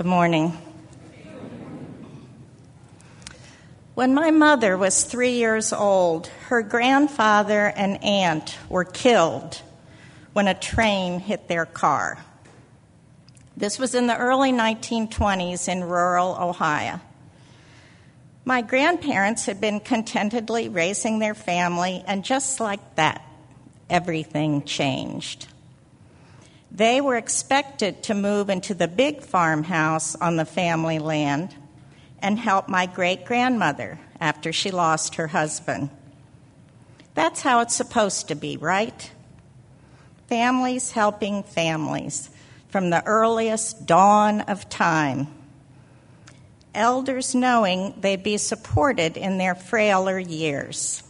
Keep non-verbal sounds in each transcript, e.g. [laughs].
Good morning. When my mother was three years old, her grandfather and aunt were killed when a train hit their car. This was in the early 1920s in rural Ohio. My grandparents had been contentedly raising their family, and just like that, everything changed. They were expected to move into the big farmhouse on the family land and help my great grandmother after she lost her husband. That's how it's supposed to be, right? Families helping families from the earliest dawn of time. Elders knowing they'd be supported in their frailer years.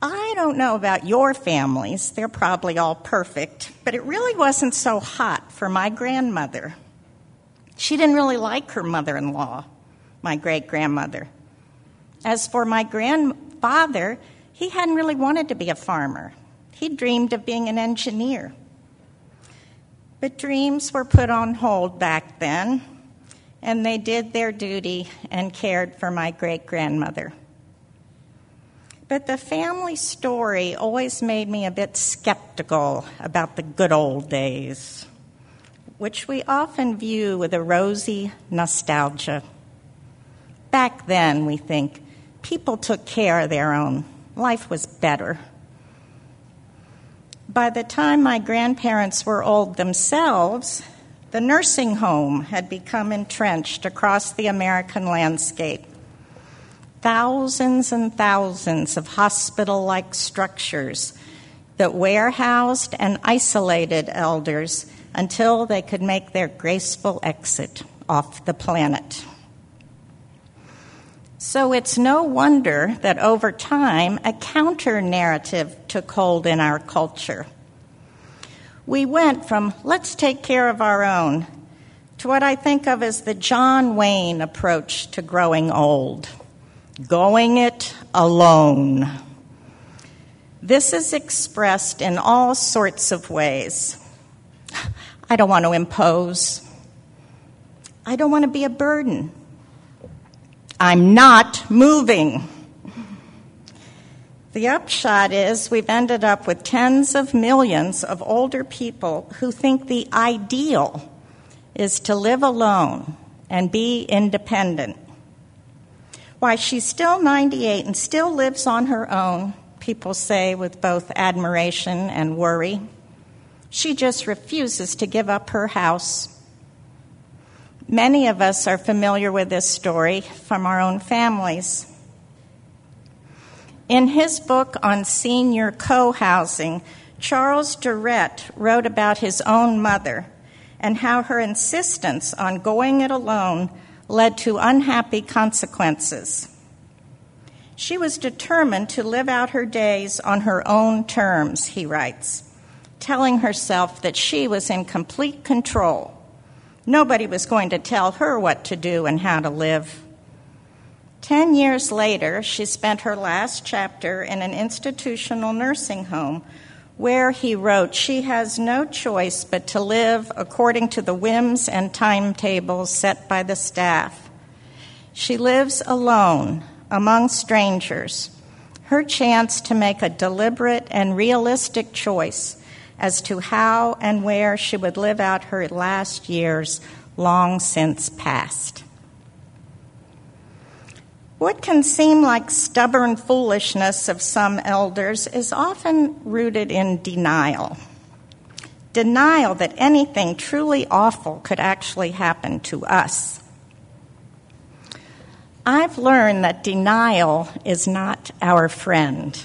I don't know about your families, they're probably all perfect, but it really wasn't so hot for my grandmother. She didn't really like her mother in law, my great grandmother. As for my grandfather, he hadn't really wanted to be a farmer, he dreamed of being an engineer. But dreams were put on hold back then, and they did their duty and cared for my great grandmother. But the family story always made me a bit skeptical about the good old days, which we often view with a rosy nostalgia. Back then, we think, people took care of their own. Life was better. By the time my grandparents were old themselves, the nursing home had become entrenched across the American landscape thousands and thousands of hospital like structures that warehoused and isolated elders until they could make their graceful exit off the planet. So it's no wonder that over time a counter narrative took hold in our culture. We went from let's take care of our own to what I think of as the John Wayne approach to growing old going it alone. This is expressed in all sorts of ways. I don't want to impose. I don't want to be a burden. I'm not moving. The upshot is we've ended up with tens of millions of older people who think the ideal is to live alone and be independent. Why, she's still 98 and still lives on her own, people say with both admiration and worry. She just refuses to give up her house. Many of us are familiar with this story from our own families. In his book on senior co housing, Charles Durrett wrote about his own mother and how her insistence on going it alone led to unhappy consequences. She was determined to live out her days on her own terms, he writes, telling herself that she was in complete control. Nobody was going to tell her what to do and how to live. Ten years later, she spent her last chapter in an institutional nursing home where he wrote, She has no choice but to live according to the whims and timetables set by the staff. She lives alone among strangers, her chance to make a deliberate and realistic choice as to how and where she would live out her last years long since past. What can seem like stubborn foolishness of some elders is often rooted in denial. Denial that anything truly awful could actually happen to us. I've learned that denial is not our friend.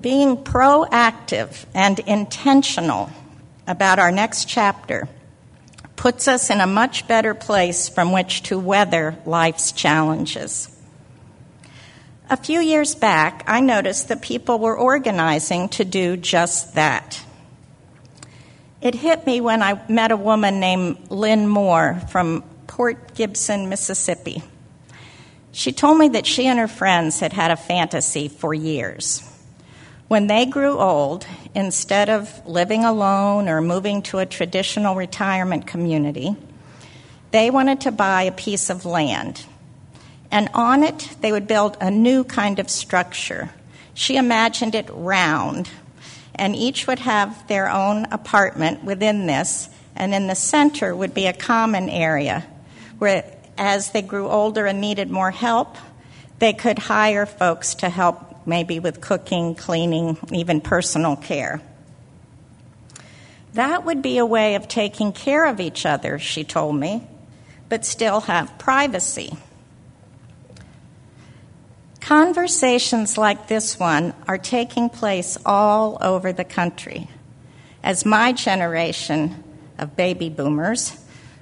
Being proactive and intentional about our next chapter puts us in a much better place from which to weather life's challenges. A few years back, I noticed that people were organizing to do just that. It hit me when I met a woman named Lynn Moore from Port Gibson, Mississippi. She told me that she and her friends had had a fantasy for years. When they grew old, instead of living alone or moving to a traditional retirement community, they wanted to buy a piece of land. And on it, they would build a new kind of structure. She imagined it round, and each would have their own apartment within this, and in the center would be a common area where, as they grew older and needed more help, they could hire folks to help maybe with cooking, cleaning, even personal care. That would be a way of taking care of each other, she told me, but still have privacy. Conversations like this one are taking place all over the country as my generation of baby boomers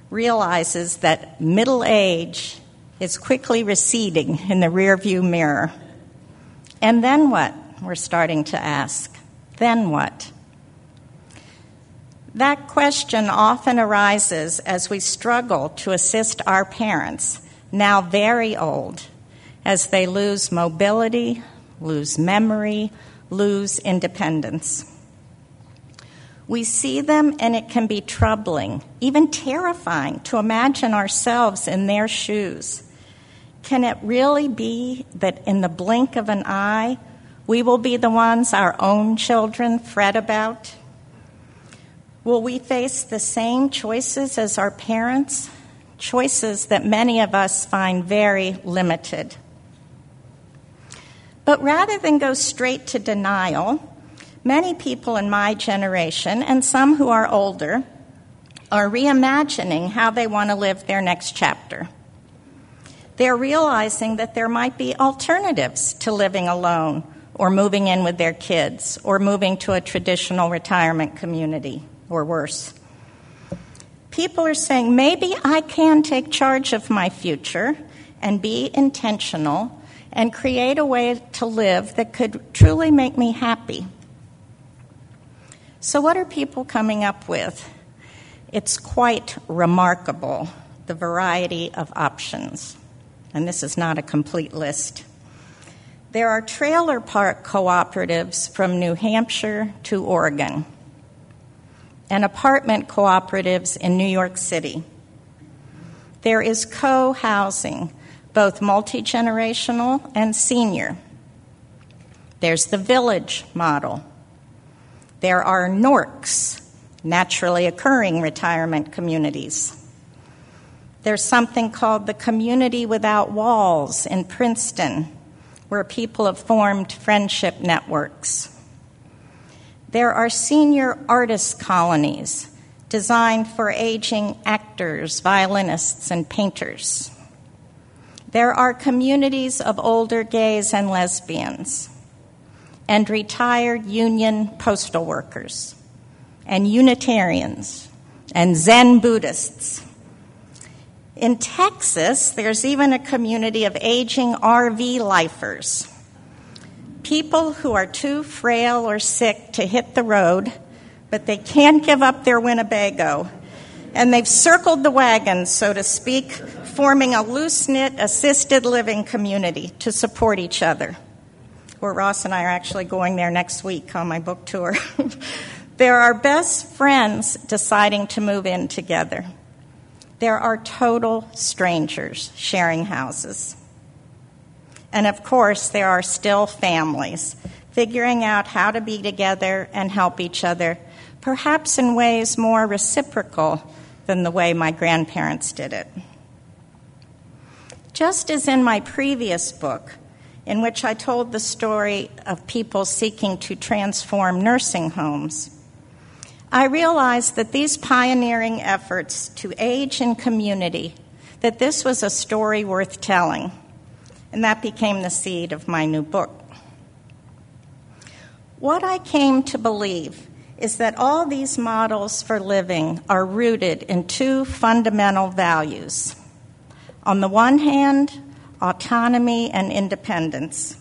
realizes that middle age is quickly receding in the rearview mirror. And then what? We're starting to ask. Then what? That question often arises as we struggle to assist our parents, now very old, as they lose mobility, lose memory, lose independence. We see them, and it can be troubling, even terrifying, to imagine ourselves in their shoes. Can it really be that in the blink of an eye, we will be the ones our own children fret about? Will we face the same choices as our parents? Choices that many of us find very limited. But rather than go straight to denial, many people in my generation, and some who are older, are reimagining how they want to live their next chapter. They're realizing that there might be alternatives to living alone or moving in with their kids or moving to a traditional retirement community or worse. People are saying, maybe I can take charge of my future and be intentional and create a way to live that could truly make me happy. So, what are people coming up with? It's quite remarkable the variety of options and this is not a complete list. There are trailer park cooperatives from New Hampshire to Oregon, and apartment cooperatives in New York City. There is co housing, both multi generational and senior. There's the village model. There are NORCs, naturally occurring retirement communities. There's something called the Community Without Walls in Princeton, where people have formed friendship networks. There are senior artist colonies designed for aging actors, violinists, and painters. There are communities of older gays and lesbians, and retired union postal workers, and Unitarians, and Zen Buddhists in Texas, there's even a community of aging RV lifers. People who are too frail or sick to hit the road, but they can't give up their Winnebago. And they've circled the wagon, so to speak, forming a loose knit assisted living community to support each other. Where Ross and I are actually going there next week on my book tour. [laughs] They're our best friends deciding to move in together there are total strangers sharing houses. And of course, there are still families figuring out how to be together and help each other, perhaps in ways more reciprocal than the way my grandparents did it. Just as in my previous book, in which I told the story of people seeking to transform nursing homes, I realized that these pioneering efforts to age in community, that this was a story worth telling. And that became the seed of my new book. What I came to believe is that all these models for living are rooted in two fundamental values. On the one hand, autonomy and independence.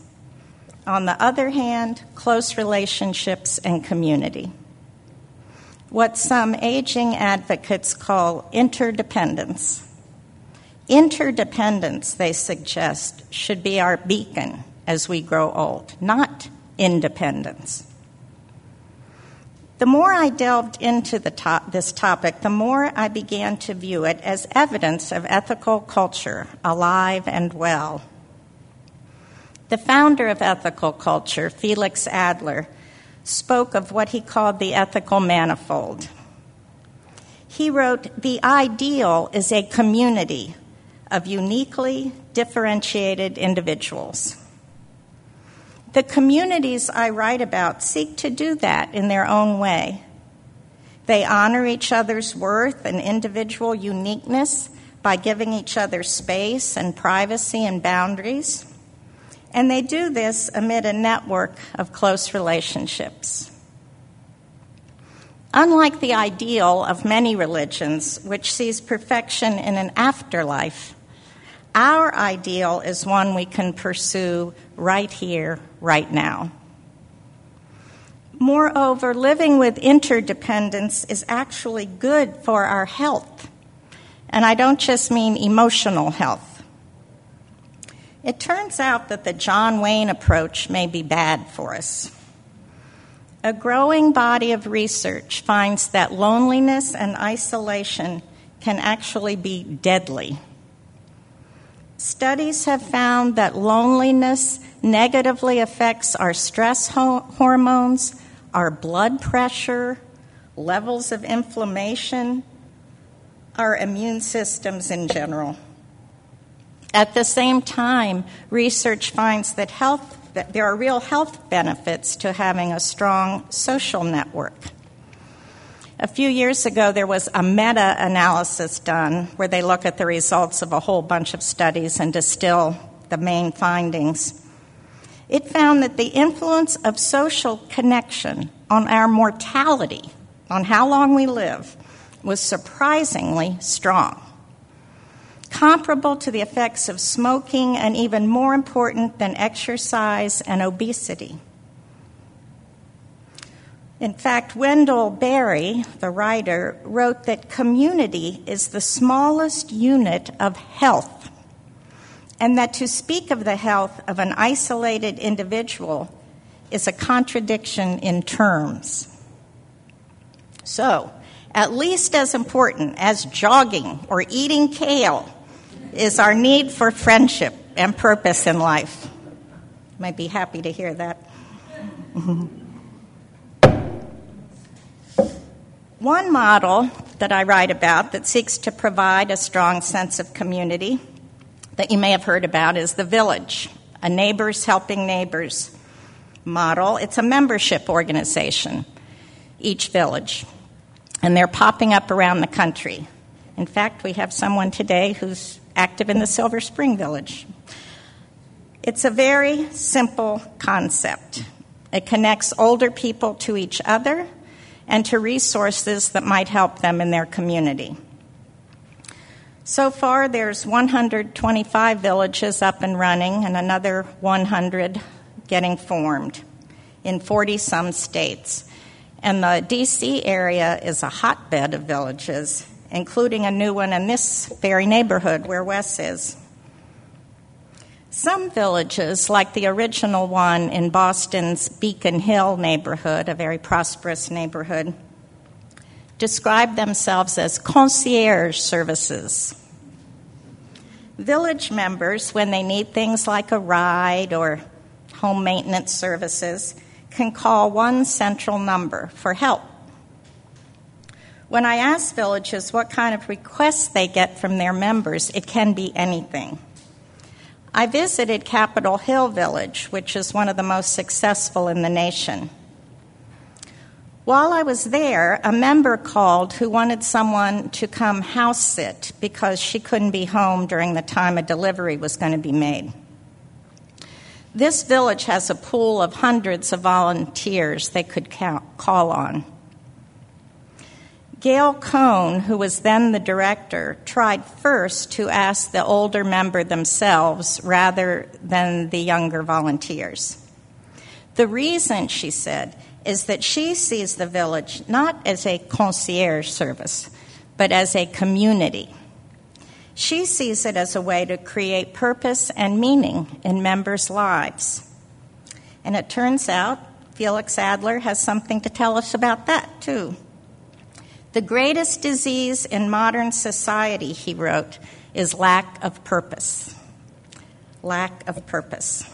On the other hand, close relationships and community what some aging advocates call interdependence. Interdependence, they suggest, should be our beacon as we grow old, not independence. The more I delved into top, this topic, the more I began to view it as evidence of ethical culture, alive and well. The founder of ethical culture, Felix Adler, spoke of what he called the ethical manifold. He wrote, The ideal is a community of uniquely differentiated individuals. The communities I write about seek to do that in their own way. They honor each other's worth and individual uniqueness by giving each other space and privacy and boundaries. And they do this amid a network of close relationships. Unlike the ideal of many religions, which sees perfection in an afterlife, our ideal is one we can pursue right here, right now. Moreover, living with interdependence is actually good for our health. And I don't just mean emotional health. It turns out that the John Wayne approach may be bad for us. A growing body of research finds that loneliness and isolation can actually be deadly. Studies have found that loneliness negatively affects our stress ho- hormones, our blood pressure, levels of inflammation, our immune systems in general. At the same time, research finds that health that there are real health benefits to having a strong social network. A few years ago, there was a meta analysis done where they look at the results of a whole bunch of studies and distill the main findings. It found that the influence of social connection on our mortality, on how long we live, was surprisingly strong. Comparable to the effects of smoking, and even more important than exercise and obesity. In fact, Wendell Berry, the writer, wrote that community is the smallest unit of health, and that to speak of the health of an isolated individual is a contradiction in terms. So, at least as important as jogging or eating kale is our need for friendship and purpose in life. Might be happy to hear that. [laughs] One model that I write about that seeks to provide a strong sense of community that you may have heard about is the village, a neighbors helping neighbors model. It's a membership organization, each village, and they're popping up around the country. In fact, we have someone today who's active in the Silver Spring Village. It's a very simple concept. It connects older people to each other and to resources that might help them in their community. So far, there's 125 villages up and running, and another 100 getting formed in 40 some states. And the DC area is a hotbed of villages, including a new one in this very neighborhood where WES is. Some villages, like the original one in Boston's Beacon Hill neighborhood, a very prosperous neighborhood, describe themselves as concierge services. Village members, when they need things like a ride or home maintenance services, can call one central number for help. When I ask villages what kind of requests they get from their members, it can be anything. I visited Capitol Hill Village, which is one of the most successful in the nation. While I was there, a member called who wanted someone to come house sit because she couldn't be home during the time a delivery was going to be made. This village has a pool of hundreds of volunteers they could count, call on. Gail Kohn, who was then the director, tried first to ask the older member themselves rather than the younger volunteers. The reason, she said, is that she sees the village not as a concierge service, but as a community. She sees it as a way to create purpose and meaning in members' lives. And it turns out Felix Adler has something to tell us about that, too. The greatest disease in modern society, he wrote, is lack of purpose. Lack of purpose.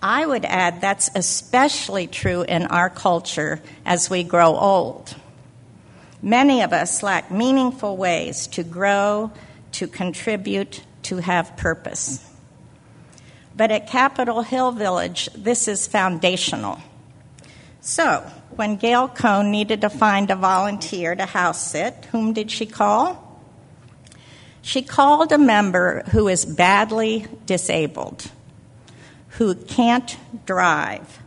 I would add that's especially true in our culture as we grow old. Many of us lack meaningful ways to grow, to contribute, to have purpose. But at Capitol Hill Village, this is foundational. So, when Gail Kohn needed to find a volunteer to house sit, whom did she call? She called a member who is badly disabled, who can't drive,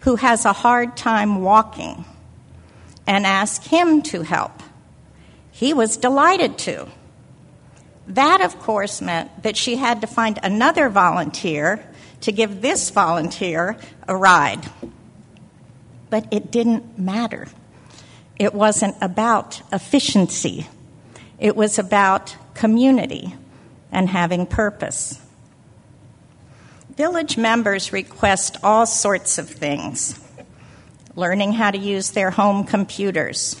who has a hard time walking, and asked him to help. He was delighted to. That, of course, meant that she had to find another volunteer to give this volunteer a ride. But it didn't matter. It wasn't about efficiency, it was about community and having purpose. Village members request all sorts of things learning how to use their home computers,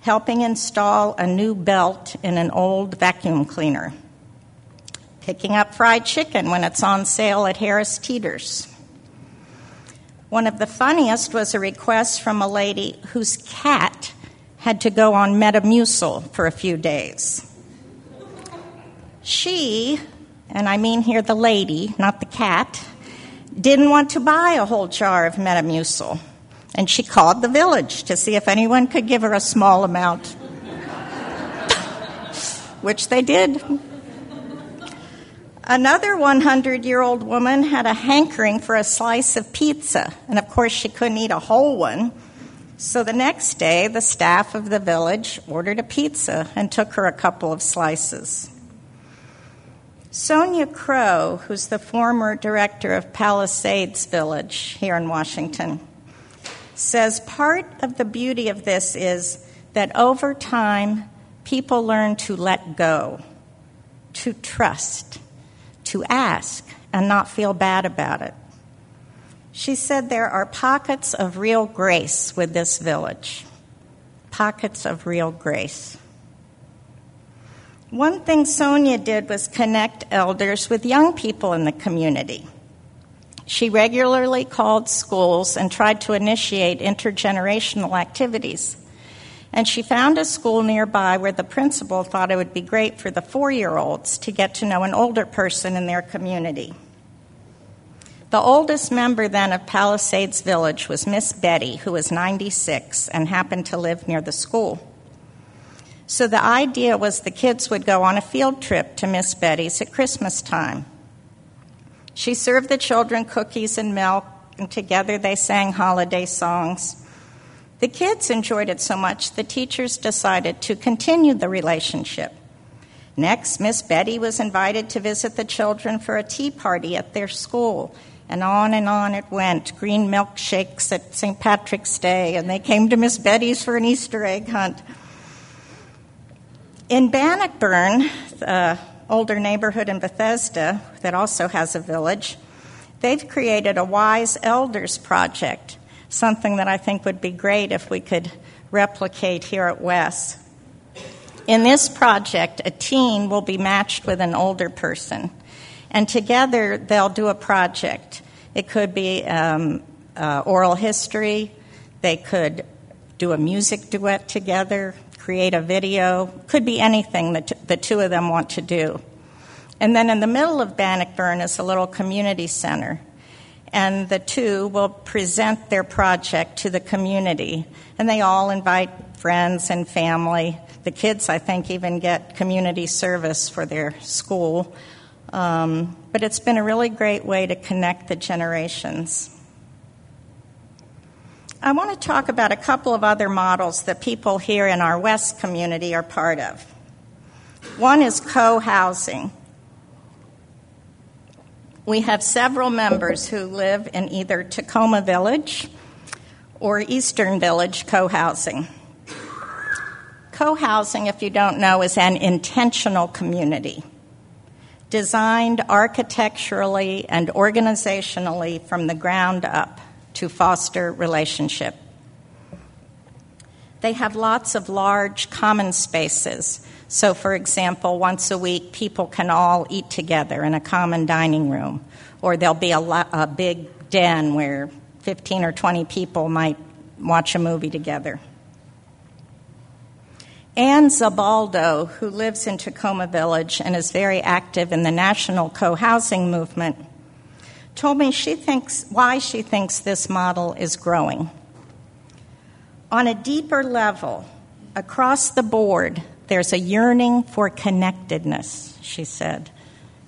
helping install a new belt in an old vacuum cleaner, picking up fried chicken when it's on sale at Harris Teeter's. One of the funniest was a request from a lady whose cat had to go on Metamucil for a few days. She, and I mean here the lady, not the cat, didn't want to buy a whole jar of Metamucil. And she called the village to see if anyone could give her a small amount, [laughs] which they did. Another 100 year old woman had a hankering for a slice of pizza, and of course, she couldn't eat a whole one. So the next day, the staff of the village ordered a pizza and took her a couple of slices. Sonia Crow, who's the former director of Palisades Village here in Washington, says part of the beauty of this is that over time, people learn to let go, to trust, to ask, and not feel bad about it. She said there are pockets of real grace with this village. Pockets of real grace. One thing Sonia did was connect elders with young people in the community. She regularly called schools and tried to initiate intergenerational activities. And she found a school nearby where the principal thought it would be great for the four year olds to get to know an older person in their community. The oldest member then of Palisades Village was Miss Betty, who was 96 and happened to live near the school. So the idea was the kids would go on a field trip to Miss Betty's at Christmas time. She served the children cookies and milk, and together they sang holiday songs. The kids enjoyed it so much, the teachers decided to continue the relationship. Next, Miss Betty was invited to visit the children for a tea party at their school. And on and on it went green milkshakes at St. Patrick's Day, and they came to Miss Betty's for an Easter egg hunt. In Bannockburn, the older neighborhood in Bethesda that also has a village, they've created a Wise Elders project, something that I think would be great if we could replicate here at WES. In this project, a teen will be matched with an older person, and together they'll do a project. It could be um, uh, oral history, they could do a music duet together, create a video, could be anything that t- the two of them want to do. And then in the middle of Bannockburn is a little community center. And the two will present their project to the community. And they all invite friends and family. The kids, I think, even get community service for their school. Um, but it's been a really great way to connect the generations. I want to talk about a couple of other models that people here in our WES community are part of. One is co housing. We have several members who live in either Takoma Village or Eastern Village co housing. Co housing, if you don't know, is an intentional community. designed architecturally and organizationally from the ground up to foster relationship. They have lots of large common spaces. So, for example, once a week, people can all eat together in a common dining room, or there'll be a, lo- a big den where 15 or 20 people might watch a movie together. Anne Zabaldo, who lives in Takoma Village and is very active in the national co housing movement, told me she thinks why she thinks this model is growing. On a deeper level, across the board, there's a yearning for connectedness, she said.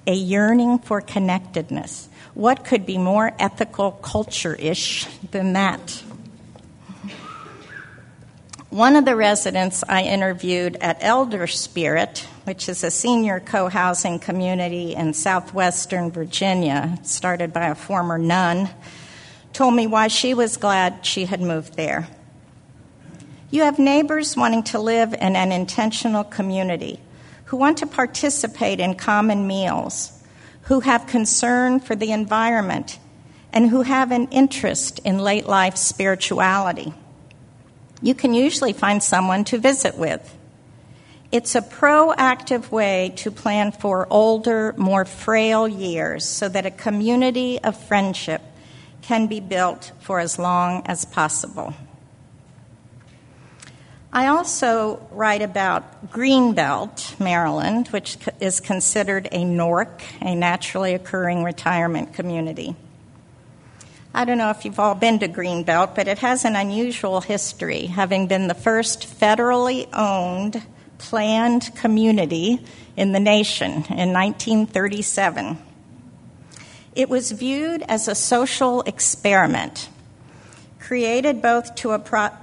A yearning for connectedness. What could be more ethical culture ish than that? One of the residents I interviewed at ElderSpirit, which is a senior co housing community in southwestern Virginia, started by a former nun, told me why she was glad she had moved there. You have neighbors wanting to live in an intentional community who want to participate in common meals, who have concern for the environment, and who have an interest in late life spirituality you can usually find someone to visit with. It's a proactive way to plan for older, more frail years so that a community of friendship can be built for as long as possible. I also write about Greenbelt, Maryland, which is considered a NORC, a naturally occurring retirement community. I don't know if you've all been to Greenbelt, but it has an unusual history, having been the first federally owned planned community in the nation in 1937. It was viewed as a social experiment, created both to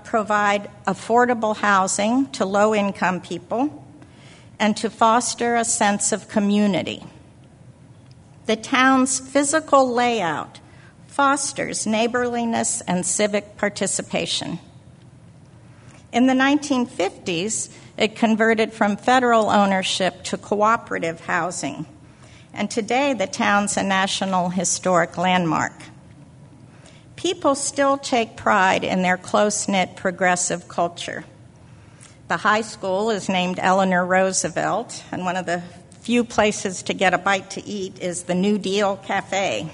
provide affordable housing to low income people and to foster a sense of community. The town's physical layout fosters neighborliness and civic participation. In the 1950s, it converted from federal ownership to cooperative housing, and today the town's a National Historic Landmark. People still take pride in their close knit progressive culture. The high school is named Eleanor Roosevelt, and one of the few places to get a bite to eat is the New Deal Cafe.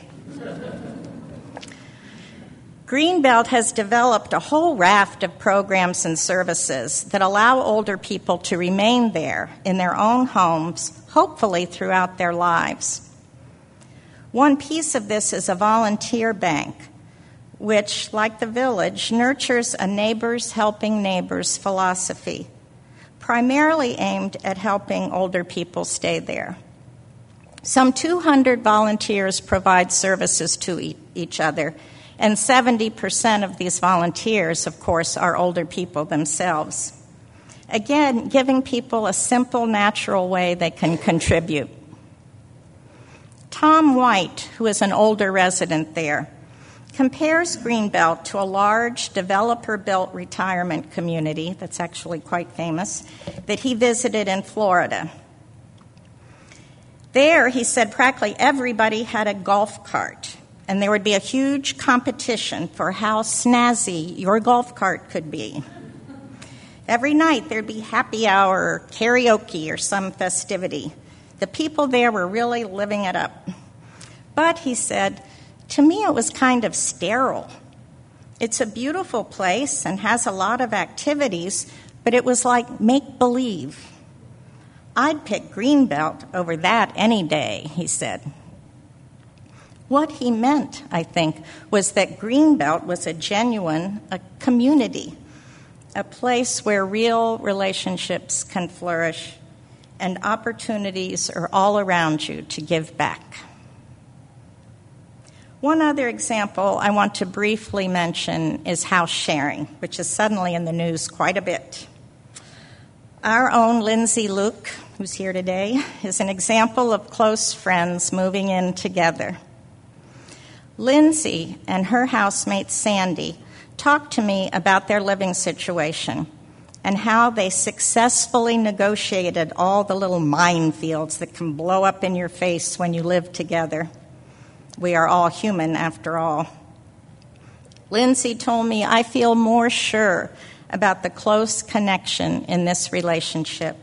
Greenbelt has developed a whole raft of programs and services that allow older people to remain there in their own homes, hopefully throughout their lives. One piece of this is a volunteer bank, which, like the village, nurtures a neighbors helping neighbors philosophy, primarily aimed at helping older people stay there. Some 200 volunteers provide services to each other and 70% of these volunteers, of course, are older people themselves. Again, giving people a simple, natural way they can contribute. Tom White, who is an older resident there, compares Greenbelt to a large developer built retirement community that's actually quite famous that he visited in Florida. There, he said practically everybody had a golf cart and there would be a huge competition for how snazzy your golf cart could be. Every night there'd be happy hour, or karaoke, or some festivity. The people there were really living it up. But, he said, to me it was kind of sterile. It's a beautiful place and has a lot of activities, but it was like make believe. I'd pick Greenbelt over that any day, he said. What he meant, I think, was that Greenbelt was a genuine a community, a place where real relationships can flourish and opportunities are all around you to give back. One other example I want to briefly mention is house sharing, which is suddenly in the news quite a bit. Our own Lindsay Luke, who's here today, is an example of close friends moving in together. Lindsay and her housemate Sandy talked to me about their living situation and how they successfully negotiated all the little minefields that can blow up in your face when you live together. We are all human, after all. Lindsay told me, I feel more sure about the close connection in this relationship.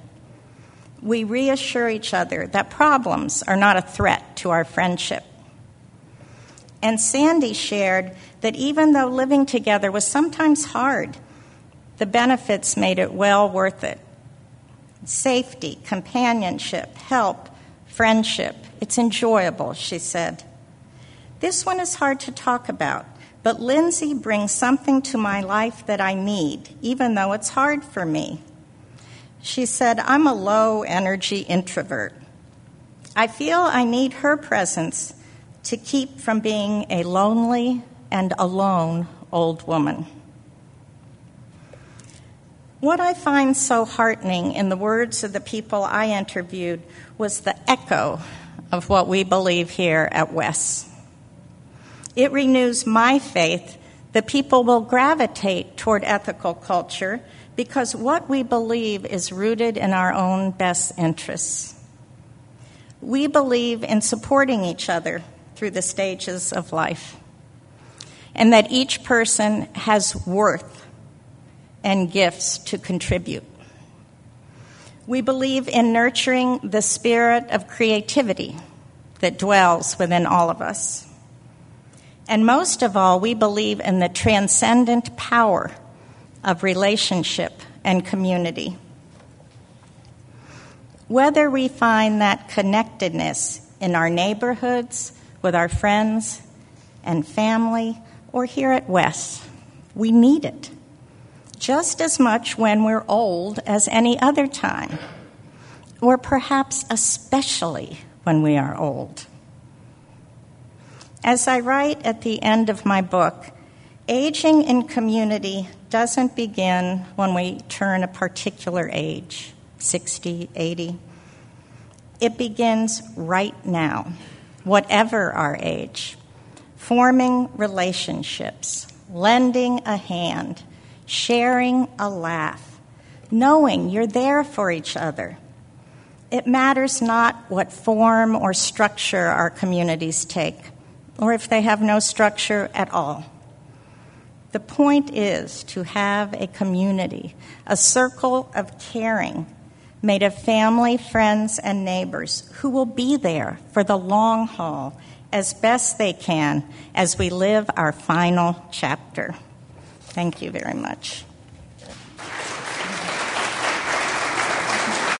We reassure each other that problems are not a threat to our friendship. And Sandy shared that even though living together was sometimes hard, the benefits made it well worth it. Safety, companionship, help, friendship. It's enjoyable, she said. This one is hard to talk about, but Lindsay brings something to my life that I need, even though it's hard for me. She said, I'm a low energy introvert. I feel I need her presence to keep from being a lonely and alone old woman. What I find so heartening in the words of the people I interviewed was the echo of what we believe here at WES. It renews my faith that people will gravitate toward ethical culture because what we believe is rooted in our own best interests. We believe in supporting each other through the stages of life, and that each person has worth and gifts to contribute. We believe in nurturing the spirit of creativity that dwells within all of us. And most of all, we believe in the transcendent power of relationship and community. Whether we find that connectedness in our neighborhoods, with our friends and family, or here at WES, we need it just as much when we're old as any other time, or perhaps especially when we are old. As I write at the end of my book, aging in community doesn't begin when we turn a particular age 60, 80. It begins right now, whatever our age, forming relationships, lending a hand sharing a laugh, knowing you're there for each other. It matters not what form or structure our communities take, or if they have no structure at all. The point is to have a community, a circle of caring made of family, friends, and neighbors who will be there for the long haul as best they can as we live our final chapter. Thank you very much.